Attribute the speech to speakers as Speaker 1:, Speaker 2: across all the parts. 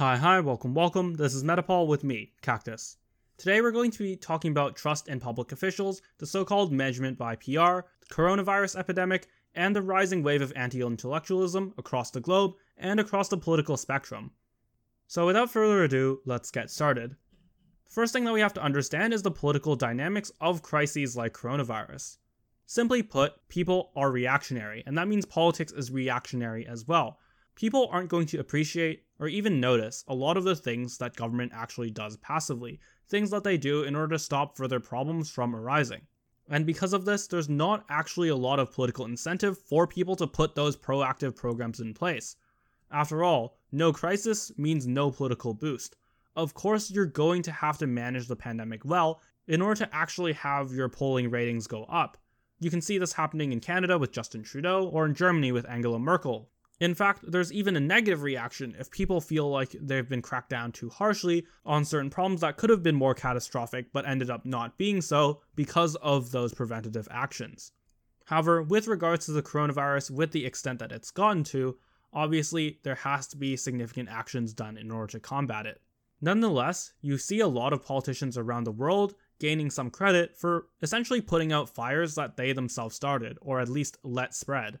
Speaker 1: Hi, hi, welcome, welcome. This is Metapol with me, Cactus. Today we're going to be talking about trust in public officials, the so called management by PR, the coronavirus epidemic, and the rising wave of anti intellectualism across the globe and across the political spectrum. So, without further ado, let's get started. First thing that we have to understand is the political dynamics of crises like coronavirus. Simply put, people are reactionary, and that means politics is reactionary as well. People aren't going to appreciate or even notice a lot of the things that government actually does passively, things that they do in order to stop further problems from arising. And because of this, there's not actually a lot of political incentive for people to put those proactive programs in place. After all, no crisis means no political boost. Of course, you're going to have to manage the pandemic well in order to actually have your polling ratings go up. You can see this happening in Canada with Justin Trudeau or in Germany with Angela Merkel. In fact, there's even a negative reaction if people feel like they've been cracked down too harshly on certain problems that could have been more catastrophic but ended up not being so because of those preventative actions. However, with regards to the coronavirus, with the extent that it's gotten to, obviously there has to be significant actions done in order to combat it. Nonetheless, you see a lot of politicians around the world gaining some credit for essentially putting out fires that they themselves started, or at least let spread.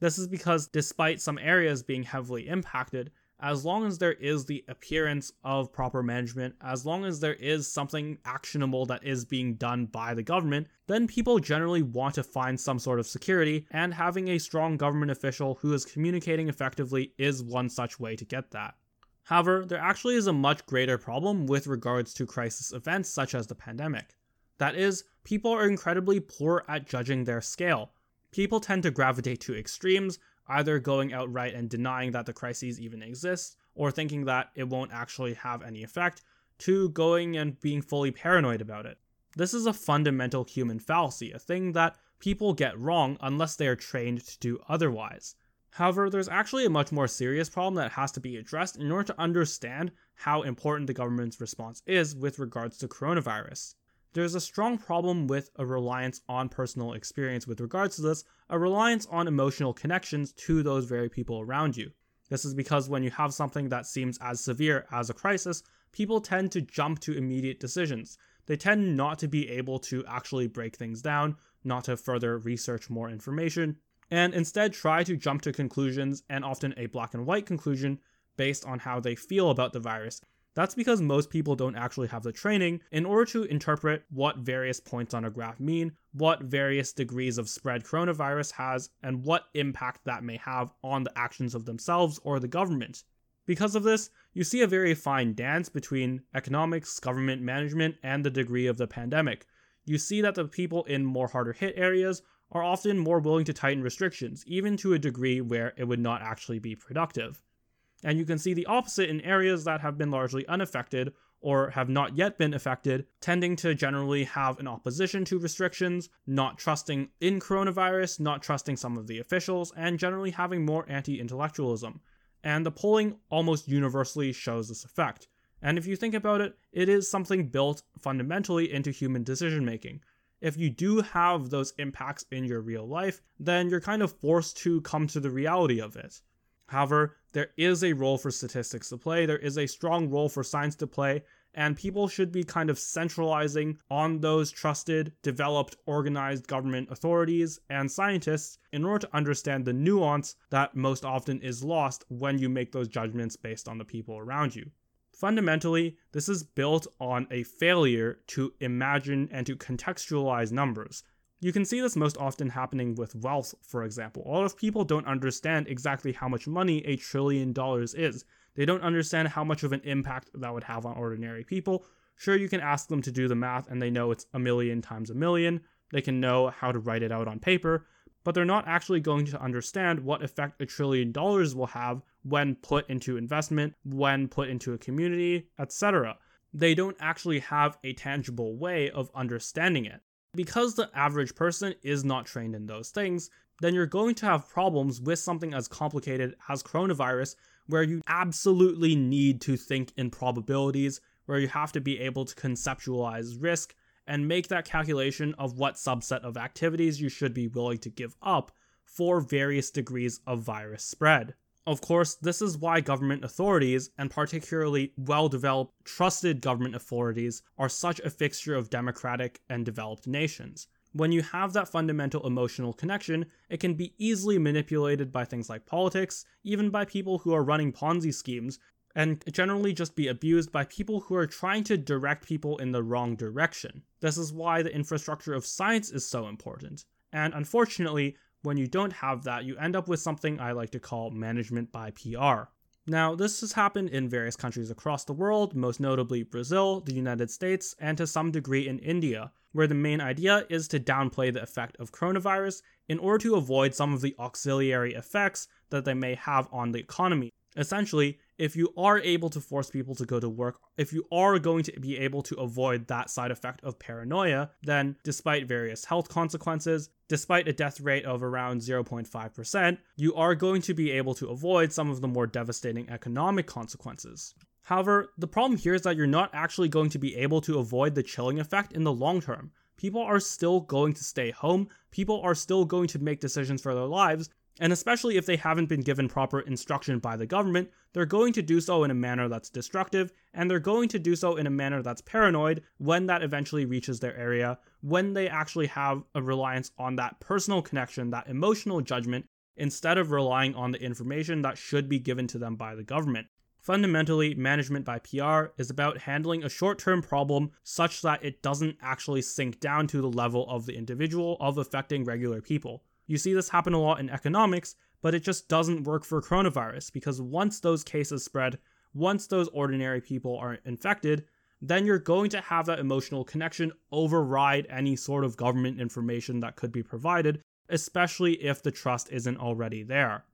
Speaker 1: This is because, despite some areas being heavily impacted, as long as there is the appearance of proper management, as long as there is something actionable that is being done by the government, then people generally want to find some sort of security, and having a strong government official who is communicating effectively is one such way to get that. However, there actually is a much greater problem with regards to crisis events such as the pandemic. That is, people are incredibly poor at judging their scale. People tend to gravitate to extremes, either going outright and denying that the crises even exist, or thinking that it won't actually have any effect, to going and being fully paranoid about it. This is a fundamental human fallacy, a thing that people get wrong unless they are trained to do otherwise. However, there's actually a much more serious problem that has to be addressed in order to understand how important the government's response is with regards to coronavirus. There's a strong problem with a reliance on personal experience with regards to this, a reliance on emotional connections to those very people around you. This is because when you have something that seems as severe as a crisis, people tend to jump to immediate decisions. They tend not to be able to actually break things down, not to further research more information, and instead try to jump to conclusions and often a black and white conclusion based on how they feel about the virus that's because most people don't actually have the training in order to interpret what various points on a graph mean, what various degrees of spread coronavirus has, and what impact that may have on the actions of themselves or the government. Because of this, you see a very fine dance between economics, government management, and the degree of the pandemic. You see that the people in more harder hit areas are often more willing to tighten restrictions, even to a degree where it would not actually be productive. And you can see the opposite in areas that have been largely unaffected or have not yet been affected, tending to generally have an opposition to restrictions, not trusting in coronavirus, not trusting some of the officials, and generally having more anti intellectualism. And the polling almost universally shows this effect. And if you think about it, it is something built fundamentally into human decision making. If you do have those impacts in your real life, then you're kind of forced to come to the reality of it. However, there is a role for statistics to play, there is a strong role for science to play, and people should be kind of centralizing on those trusted, developed, organized government authorities and scientists in order to understand the nuance that most often is lost when you make those judgments based on the people around you. Fundamentally, this is built on a failure to imagine and to contextualize numbers. You can see this most often happening with wealth, for example. A lot of people don't understand exactly how much money a trillion dollars is. They don't understand how much of an impact that would have on ordinary people. Sure, you can ask them to do the math and they know it's a million times a million. They can know how to write it out on paper, but they're not actually going to understand what effect a trillion dollars will have when put into investment, when put into a community, etc. They don't actually have a tangible way of understanding it. Because the average person is not trained in those things, then you're going to have problems with something as complicated as coronavirus, where you absolutely need to think in probabilities, where you have to be able to conceptualize risk and make that calculation of what subset of activities you should be willing to give up for various degrees of virus spread. Of course, this is why government authorities, and particularly well developed, trusted government authorities, are such a fixture of democratic and developed nations. When you have that fundamental emotional connection, it can be easily manipulated by things like politics, even by people who are running Ponzi schemes, and generally just be abused by people who are trying to direct people in the wrong direction. This is why the infrastructure of science is so important. And unfortunately, when you don't have that, you end up with something I like to call management by PR. Now, this has happened in various countries across the world, most notably Brazil, the United States, and to some degree in India, where the main idea is to downplay the effect of coronavirus in order to avoid some of the auxiliary effects that they may have on the economy. Essentially, if you are able to force people to go to work, if you are going to be able to avoid that side effect of paranoia, then despite various health consequences, despite a death rate of around 0.5%, you are going to be able to avoid some of the more devastating economic consequences. However, the problem here is that you're not actually going to be able to avoid the chilling effect in the long term. People are still going to stay home, people are still going to make decisions for their lives, and especially if they haven't been given proper instruction by the government, they're going to do so in a manner that's destructive, and they're going to do so in a manner that's paranoid when that eventually reaches their area, when they actually have a reliance on that personal connection, that emotional judgment, instead of relying on the information that should be given to them by the government. Fundamentally, management by PR is about handling a short term problem such that it doesn't actually sink down to the level of the individual of affecting regular people. You see this happen a lot in economics, but it just doesn't work for coronavirus because once those cases spread, once those ordinary people are infected, then you're going to have that emotional connection override any sort of government information that could be provided, especially if the trust isn't already there.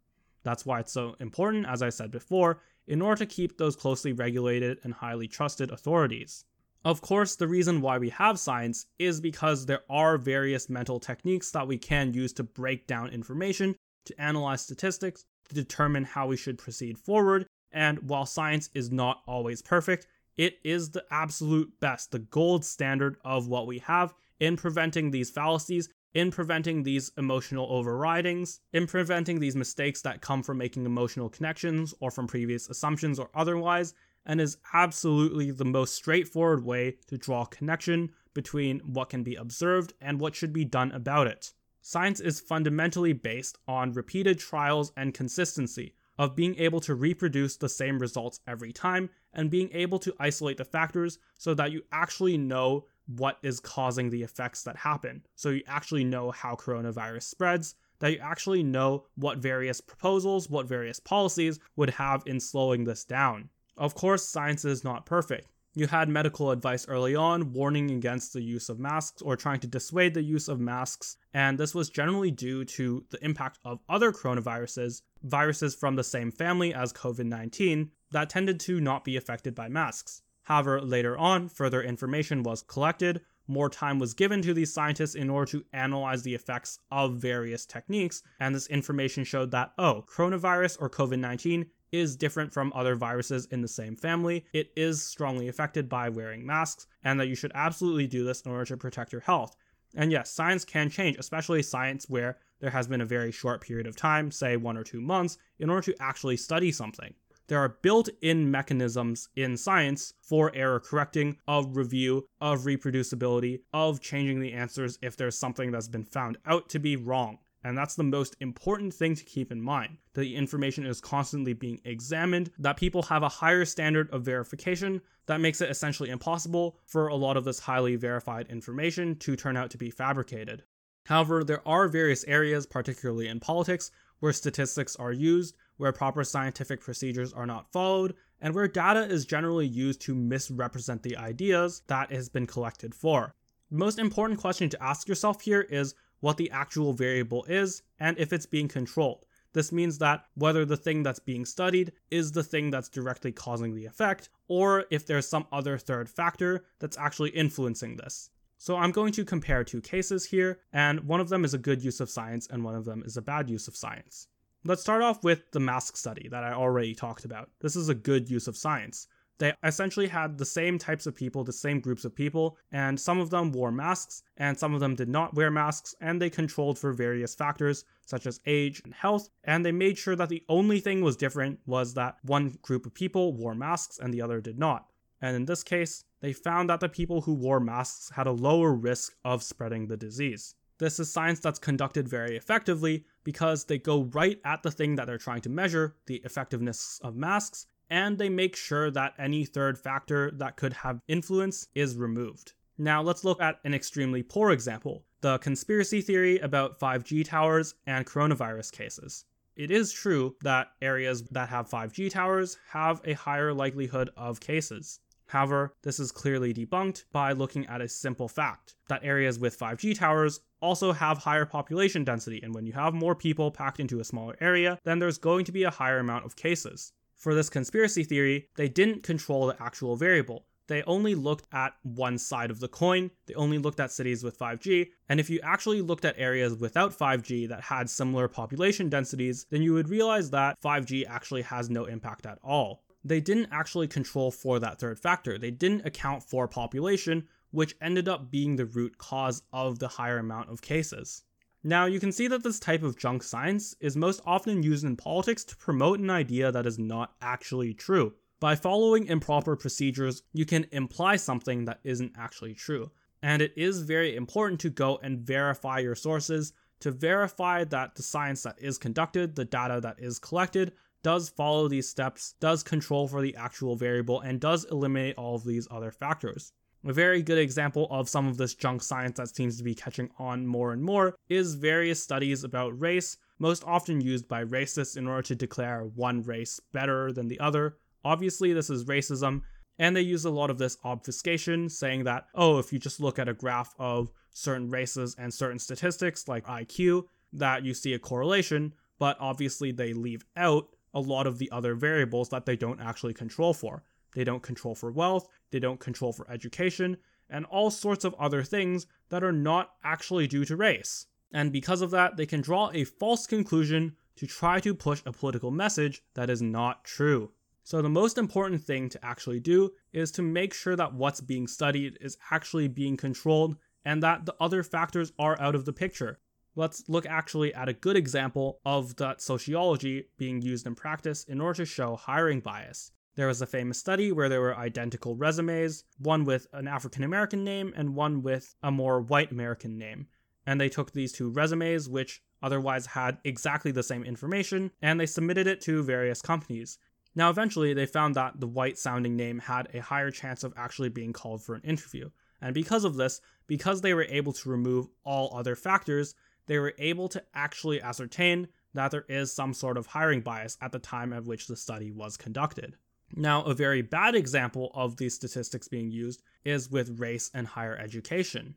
Speaker 1: That's why it's so important, as I said before, in order to keep those closely regulated and highly trusted authorities. Of course, the reason why we have science is because there are various mental techniques that we can use to break down information, to analyze statistics, to determine how we should proceed forward. And while science is not always perfect, it is the absolute best, the gold standard of what we have in preventing these fallacies, in preventing these emotional overridings, in preventing these mistakes that come from making emotional connections or from previous assumptions or otherwise, and is absolutely the most straightforward way to draw a connection between what can be observed and what should be done about it. Science is fundamentally based on repeated trials and consistency, of being able to reproduce the same results every time and being able to isolate the factors so that you actually know what is causing the effects that happen. So you actually know how coronavirus spreads, that you actually know what various proposals, what various policies would have in slowing this down. Of course, science is not perfect. You had medical advice early on warning against the use of masks or trying to dissuade the use of masks, and this was generally due to the impact of other coronaviruses, viruses from the same family as COVID 19, that tended to not be affected by masks. However, later on, further information was collected, more time was given to these scientists in order to analyze the effects of various techniques, and this information showed that, oh, coronavirus or COVID 19 is different from other viruses in the same family. It is strongly affected by wearing masks, and that you should absolutely do this in order to protect your health. And yes, science can change, especially science where there has been a very short period of time, say one or two months, in order to actually study something. There are built in mechanisms in science for error correcting, of review, of reproducibility, of changing the answers if there's something that's been found out to be wrong. And that's the most important thing to keep in mind that the information is constantly being examined, that people have a higher standard of verification that makes it essentially impossible for a lot of this highly verified information to turn out to be fabricated. However, there are various areas, particularly in politics, where statistics are used, where proper scientific procedures are not followed, and where data is generally used to misrepresent the ideas that has been collected for. The most important question to ask yourself here is what the actual variable is and if it's being controlled. This means that whether the thing that's being studied is the thing that's directly causing the effect, or if there's some other third factor that's actually influencing this. So I'm going to compare two cases here, and one of them is a good use of science and one of them is a bad use of science. Let's start off with the mask study that I already talked about. This is a good use of science. They essentially had the same types of people, the same groups of people, and some of them wore masks and some of them did not wear masks, and they controlled for various factors such as age and health, and they made sure that the only thing was different was that one group of people wore masks and the other did not. And in this case, they found that the people who wore masks had a lower risk of spreading the disease. This is science that's conducted very effectively because they go right at the thing that they're trying to measure, the effectiveness of masks, and they make sure that any third factor that could have influence is removed. Now let's look at an extremely poor example the conspiracy theory about 5G towers and coronavirus cases. It is true that areas that have 5G towers have a higher likelihood of cases. However, this is clearly debunked by looking at a simple fact that areas with 5G towers also have higher population density, and when you have more people packed into a smaller area, then there's going to be a higher amount of cases. For this conspiracy theory, they didn't control the actual variable. They only looked at one side of the coin. They only looked at cities with 5G. And if you actually looked at areas without 5G that had similar population densities, then you would realize that 5G actually has no impact at all. They didn't actually control for that third factor. They didn't account for population, which ended up being the root cause of the higher amount of cases. Now, you can see that this type of junk science is most often used in politics to promote an idea that is not actually true. By following improper procedures, you can imply something that isn't actually true. And it is very important to go and verify your sources to verify that the science that is conducted, the data that is collected, does follow these steps, does control for the actual variable, and does eliminate all of these other factors. A very good example of some of this junk science that seems to be catching on more and more is various studies about race, most often used by racists in order to declare one race better than the other. Obviously, this is racism, and they use a lot of this obfuscation, saying that, oh, if you just look at a graph of certain races and certain statistics like IQ, that you see a correlation, but obviously they leave out a lot of the other variables that they don't actually control for. They don't control for wealth, they don't control for education, and all sorts of other things that are not actually due to race. And because of that, they can draw a false conclusion to try to push a political message that is not true. So, the most important thing to actually do is to make sure that what's being studied is actually being controlled and that the other factors are out of the picture. Let's look actually at a good example of that sociology being used in practice in order to show hiring bias. There was a famous study where there were identical resumes, one with an African American name and one with a more white American name. And they took these two resumes, which otherwise had exactly the same information, and they submitted it to various companies. Now, eventually, they found that the white sounding name had a higher chance of actually being called for an interview. And because of this, because they were able to remove all other factors, they were able to actually ascertain that there is some sort of hiring bias at the time at which the study was conducted. Now, a very bad example of these statistics being used is with race and higher education.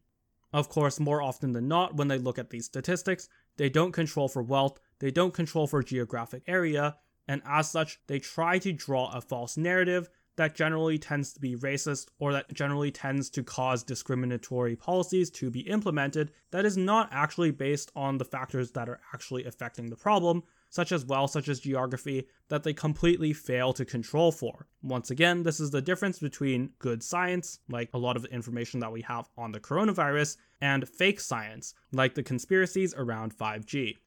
Speaker 1: Of course, more often than not, when they look at these statistics, they don't control for wealth, they don't control for geographic area, and as such, they try to draw a false narrative that generally tends to be racist or that generally tends to cause discriminatory policies to be implemented that is not actually based on the factors that are actually affecting the problem, such as well, such as geography, that they completely fail to control for. Once again, this is the difference between good science, like a lot of the information that we have on the coronavirus, and fake science, like the conspiracies around 5G.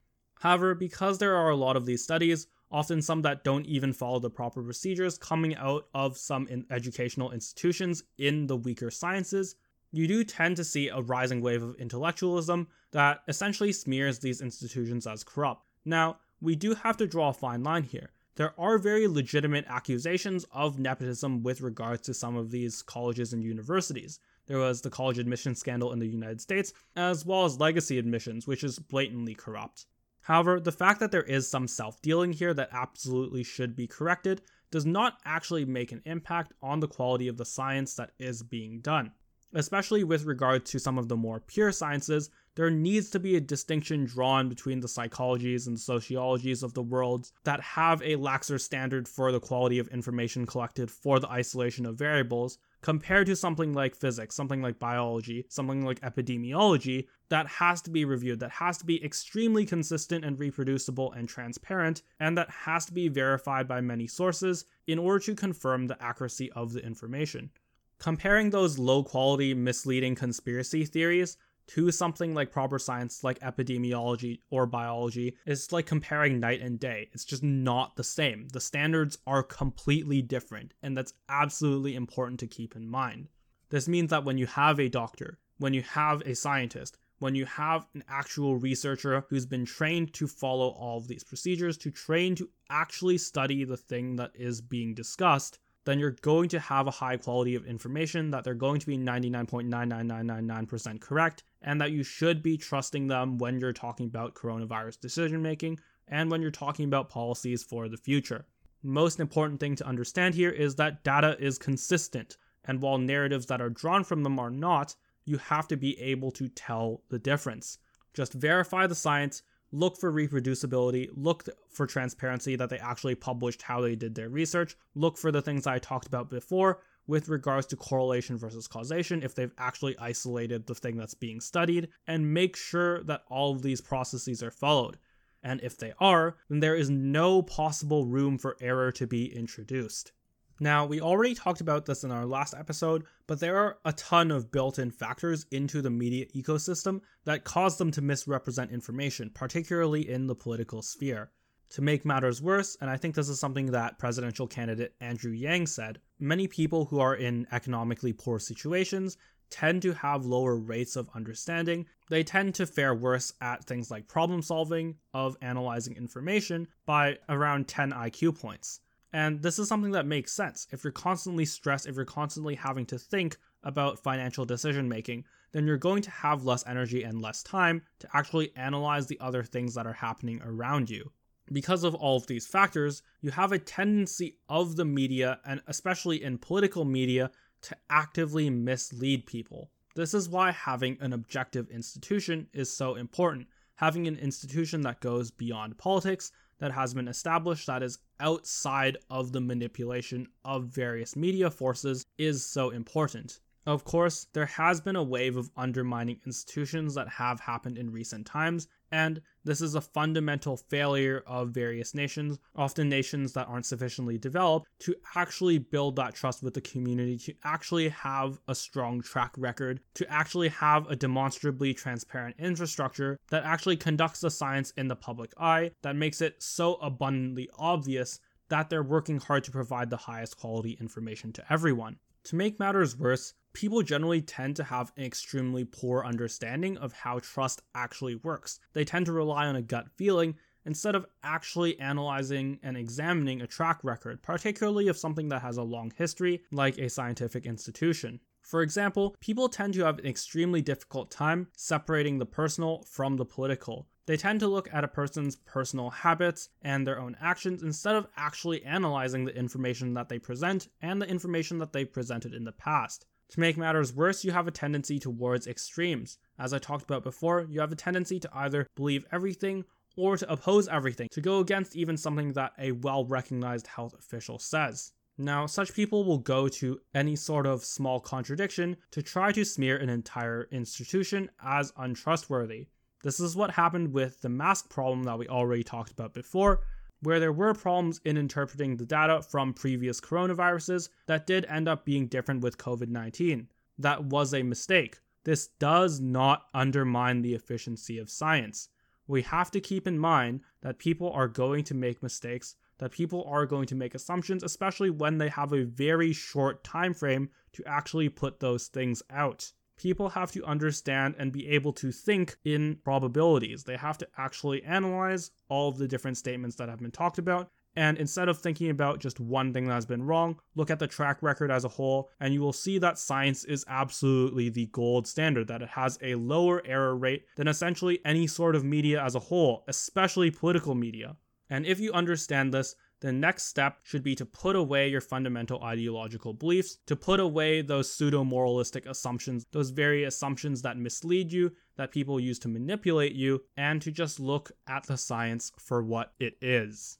Speaker 1: However, because there are a lot of these studies, often some that don't even follow the proper procedures coming out of some in educational institutions in the weaker sciences, you do tend to see a rising wave of intellectualism that essentially smears these institutions as corrupt. Now, we do have to draw a fine line here. There are very legitimate accusations of nepotism with regards to some of these colleges and universities. There was the college admission scandal in the United States, as well as legacy admissions, which is blatantly corrupt. However, the fact that there is some self dealing here that absolutely should be corrected does not actually make an impact on the quality of the science that is being done. Especially with regard to some of the more pure sciences, there needs to be a distinction drawn between the psychologies and sociologies of the worlds that have a laxer standard for the quality of information collected for the isolation of variables compared to something like physics, something like biology, something like epidemiology that has to be reviewed, that has to be extremely consistent and reproducible and transparent, and that has to be verified by many sources in order to confirm the accuracy of the information. Comparing those low quality, misleading conspiracy theories to something like proper science like epidemiology or biology is like comparing night and day. It's just not the same. The standards are completely different, and that's absolutely important to keep in mind. This means that when you have a doctor, when you have a scientist, when you have an actual researcher who's been trained to follow all of these procedures, to train to actually study the thing that is being discussed, then you're going to have a high quality of information that they're going to be 99.99999% correct and that you should be trusting them when you're talking about coronavirus decision making and when you're talking about policies for the future. Most important thing to understand here is that data is consistent and while narratives that are drawn from them are not, you have to be able to tell the difference. Just verify the science, look for reproducibility, look for transparency that they actually published how they did their research, look for the things I talked about before with regards to correlation versus causation, if they've actually isolated the thing that's being studied, and make sure that all of these processes are followed. And if they are, then there is no possible room for error to be introduced. Now, we already talked about this in our last episode, but there are a ton of built in factors into the media ecosystem that cause them to misrepresent information, particularly in the political sphere. To make matters worse, and I think this is something that presidential candidate Andrew Yang said, many people who are in economically poor situations tend to have lower rates of understanding. They tend to fare worse at things like problem solving, of analyzing information, by around 10 IQ points. And this is something that makes sense. If you're constantly stressed, if you're constantly having to think about financial decision making, then you're going to have less energy and less time to actually analyze the other things that are happening around you. Because of all of these factors, you have a tendency of the media, and especially in political media, to actively mislead people. This is why having an objective institution is so important. Having an institution that goes beyond politics, that has been established that is outside of the manipulation of various media forces is so important. Of course, there has been a wave of undermining institutions that have happened in recent times, and this is a fundamental failure of various nations, often nations that aren't sufficiently developed, to actually build that trust with the community, to actually have a strong track record, to actually have a demonstrably transparent infrastructure that actually conducts the science in the public eye, that makes it so abundantly obvious that they're working hard to provide the highest quality information to everyone. To make matters worse, people generally tend to have an extremely poor understanding of how trust actually works. They tend to rely on a gut feeling instead of actually analyzing and examining a track record, particularly of something that has a long history, like a scientific institution. For example, people tend to have an extremely difficult time separating the personal from the political. They tend to look at a person's personal habits and their own actions instead of actually analyzing the information that they present and the information that they've presented in the past. To make matters worse, you have a tendency towards extremes. As I talked about before, you have a tendency to either believe everything or to oppose everything, to go against even something that a well recognized health official says. Now, such people will go to any sort of small contradiction to try to smear an entire institution as untrustworthy. This is what happened with the mask problem that we already talked about before, where there were problems in interpreting the data from previous coronaviruses that did end up being different with COVID 19. That was a mistake. This does not undermine the efficiency of science. We have to keep in mind that people are going to make mistakes, that people are going to make assumptions, especially when they have a very short time frame to actually put those things out people have to understand and be able to think in probabilities. They have to actually analyze all the different statements that have been talked about. And instead of thinking about just one thing that has been wrong, look at the track record as a whole, and you will see that science is absolutely the gold standard, that it has a lower error rate than essentially any sort of media as a whole, especially political media. And if you understand this, the next step should be to put away your fundamental ideological beliefs, to put away those pseudo moralistic assumptions, those very assumptions that mislead you, that people use to manipulate you, and to just look at the science for what it is.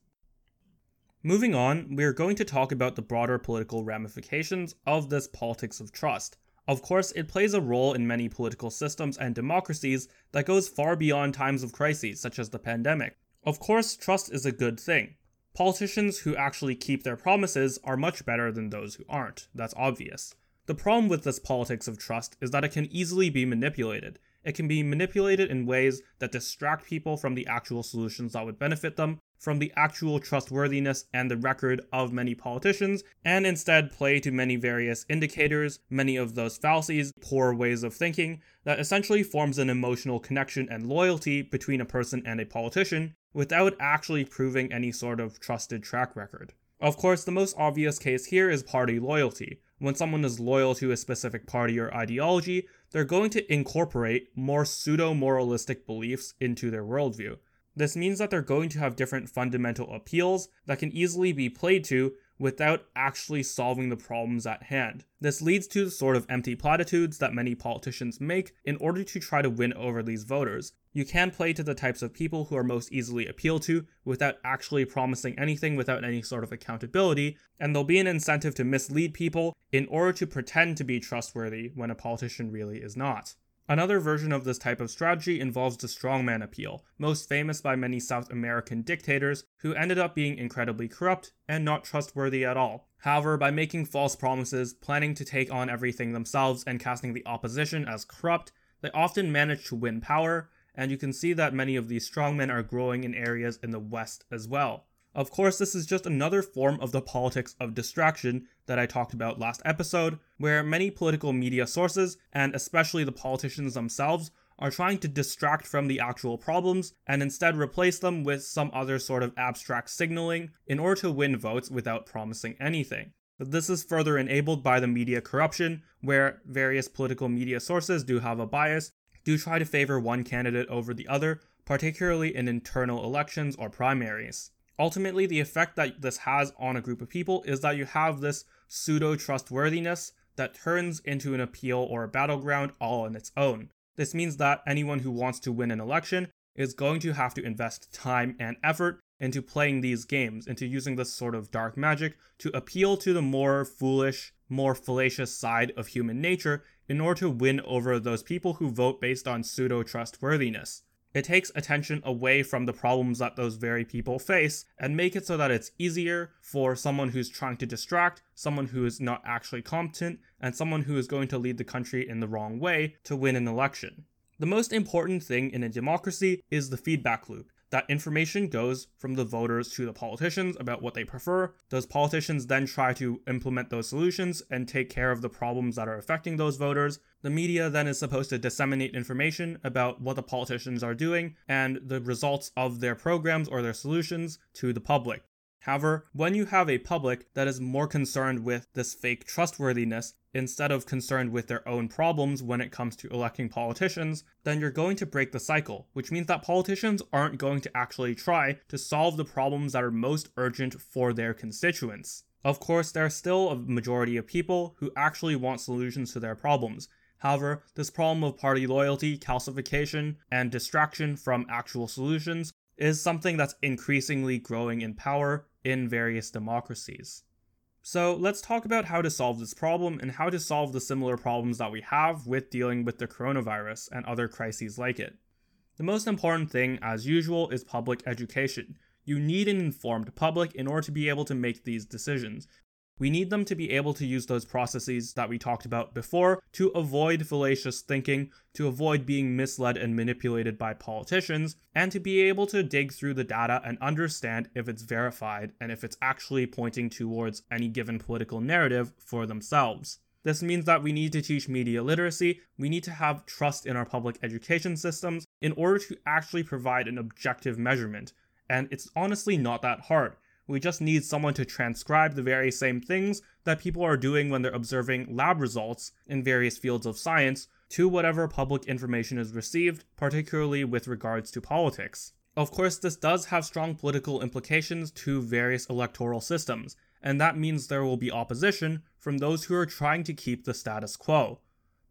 Speaker 1: Moving on, we are going to talk about the broader political ramifications of this politics of trust. Of course, it plays a role in many political systems and democracies that goes far beyond times of crises, such as the pandemic. Of course, trust is a good thing. Politicians who actually keep their promises are much better than those who aren't, that's obvious. The problem with this politics of trust is that it can easily be manipulated. It can be manipulated in ways that distract people from the actual solutions that would benefit them, from the actual trustworthiness and the record of many politicians, and instead play to many various indicators, many of those fallacies, poor ways of thinking, that essentially forms an emotional connection and loyalty between a person and a politician without actually proving any sort of trusted track record. Of course, the most obvious case here is party loyalty. When someone is loyal to a specific party or ideology, they're going to incorporate more pseudo moralistic beliefs into their worldview. This means that they're going to have different fundamental appeals that can easily be played to without actually solving the problems at hand. This leads to the sort of empty platitudes that many politicians make in order to try to win over these voters. You can play to the types of people who are most easily appealed to without actually promising anything without any sort of accountability, and there'll be an incentive to mislead people in order to pretend to be trustworthy when a politician really is not. Another version of this type of strategy involves the strongman appeal, most famous by many South American dictators who ended up being incredibly corrupt and not trustworthy at all. However, by making false promises, planning to take on everything themselves, and casting the opposition as corrupt, they often manage to win power, and you can see that many of these strongmen are growing in areas in the West as well. Of course, this is just another form of the politics of distraction that I talked about last episode, where many political media sources, and especially the politicians themselves, are trying to distract from the actual problems and instead replace them with some other sort of abstract signaling in order to win votes without promising anything. This is further enabled by the media corruption, where various political media sources do have a bias, do try to favor one candidate over the other, particularly in internal elections or primaries. Ultimately, the effect that this has on a group of people is that you have this pseudo trustworthiness that turns into an appeal or a battleground all on its own. This means that anyone who wants to win an election is going to have to invest time and effort into playing these games, into using this sort of dark magic to appeal to the more foolish, more fallacious side of human nature in order to win over those people who vote based on pseudo trustworthiness. It takes attention away from the problems that those very people face and make it so that it's easier for someone who's trying to distract, someone who is not actually competent, and someone who is going to lead the country in the wrong way to win an election. The most important thing in a democracy is the feedback loop. That information goes from the voters to the politicians about what they prefer. Those politicians then try to implement those solutions and take care of the problems that are affecting those voters. The media then is supposed to disseminate information about what the politicians are doing and the results of their programs or their solutions to the public. However, when you have a public that is more concerned with this fake trustworthiness instead of concerned with their own problems when it comes to electing politicians, then you're going to break the cycle, which means that politicians aren't going to actually try to solve the problems that are most urgent for their constituents. Of course, there are still a majority of people who actually want solutions to their problems. However, this problem of party loyalty, calcification, and distraction from actual solutions is something that's increasingly growing in power in various democracies. So let's talk about how to solve this problem and how to solve the similar problems that we have with dealing with the coronavirus and other crises like it. The most important thing, as usual, is public education. You need an informed public in order to be able to make these decisions, we need them to be able to use those processes that we talked about before to avoid fallacious thinking, to avoid being misled and manipulated by politicians, and to be able to dig through the data and understand if it's verified and if it's actually pointing towards any given political narrative for themselves. This means that we need to teach media literacy, we need to have trust in our public education systems in order to actually provide an objective measurement. And it's honestly not that hard. We just need someone to transcribe the very same things that people are doing when they're observing lab results in various fields of science to whatever public information is received, particularly with regards to politics. Of course, this does have strong political implications to various electoral systems, and that means there will be opposition from those who are trying to keep the status quo.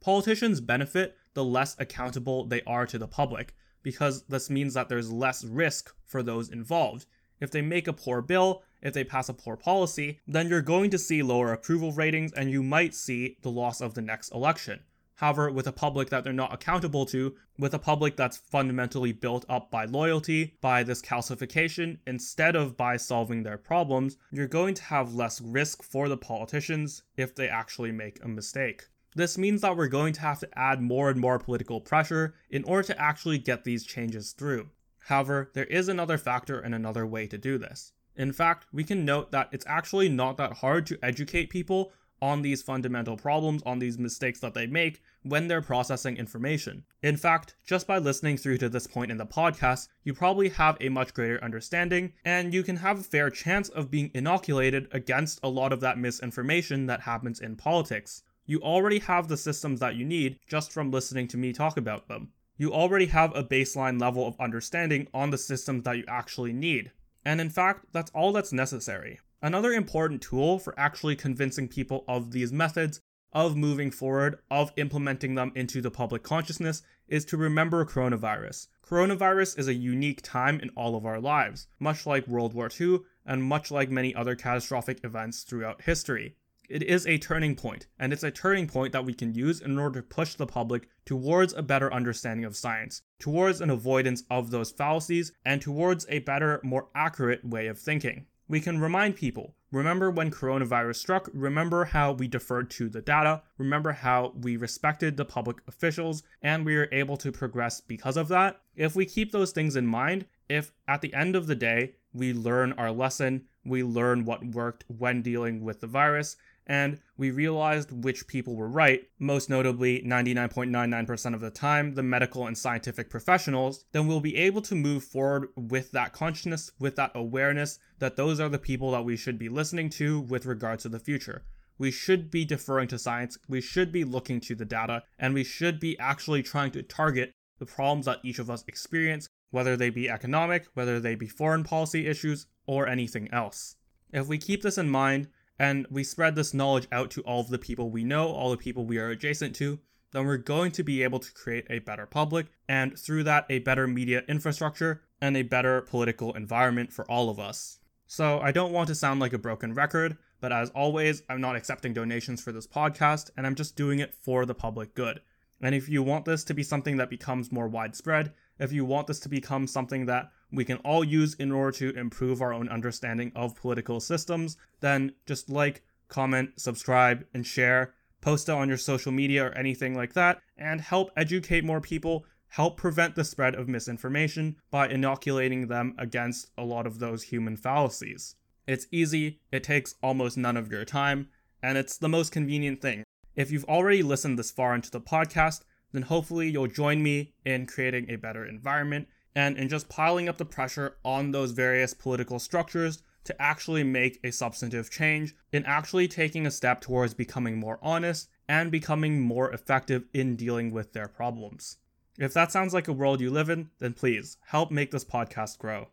Speaker 1: Politicians benefit the less accountable they are to the public, because this means that there's less risk for those involved. If they make a poor bill, if they pass a poor policy, then you're going to see lower approval ratings and you might see the loss of the next election. However, with a public that they're not accountable to, with a public that's fundamentally built up by loyalty, by this calcification, instead of by solving their problems, you're going to have less risk for the politicians if they actually make a mistake. This means that we're going to have to add more and more political pressure in order to actually get these changes through. However, there is another factor and another way to do this. In fact, we can note that it's actually not that hard to educate people on these fundamental problems, on these mistakes that they make when they're processing information. In fact, just by listening through to this point in the podcast, you probably have a much greater understanding, and you can have a fair chance of being inoculated against a lot of that misinformation that happens in politics. You already have the systems that you need just from listening to me talk about them. You already have a baseline level of understanding on the systems that you actually need. And in fact, that's all that's necessary. Another important tool for actually convincing people of these methods, of moving forward, of implementing them into the public consciousness, is to remember coronavirus. Coronavirus is a unique time in all of our lives, much like World War II and much like many other catastrophic events throughout history. It is a turning point, and it's a turning point that we can use in order to push the public towards a better understanding of science, towards an avoidance of those fallacies, and towards a better, more accurate way of thinking we can remind people remember when coronavirus struck, remember how we deferred to the data, remember how we respected the public officials, and we were able to progress because of that. If we keep those things in mind, if at the end of the day we learn our lesson, we learn what worked when dealing with the virus, and we realized which people were right, most notably 99.99% of the time, the medical and scientific professionals, then we'll be able to move forward with that consciousness, with that awareness that those are the people that we should be listening to with regards to the future. We should be deferring to science, we should be looking to the data, and we should be actually trying to target the problems that each of us experience, whether they be economic, whether they be foreign policy issues, or anything else. If we keep this in mind, and we spread this knowledge out to all of the people we know, all the people we are adjacent to, then we're going to be able to create a better public, and through that, a better media infrastructure and a better political environment for all of us. So, I don't want to sound like a broken record, but as always, I'm not accepting donations for this podcast, and I'm just doing it for the public good. And if you want this to be something that becomes more widespread, if you want this to become something that we can all use in order to improve our own understanding of political systems, then just like, comment, subscribe, and share. Post it on your social media or anything like that, and help educate more people, help prevent the spread of misinformation by inoculating them against a lot of those human fallacies. It's easy, it takes almost none of your time, and it's the most convenient thing. If you've already listened this far into the podcast, then hopefully you'll join me in creating a better environment and in just piling up the pressure on those various political structures to actually make a substantive change, in actually taking a step towards becoming more honest and becoming more effective in dealing with their problems. If that sounds like a world you live in, then please help make this podcast grow.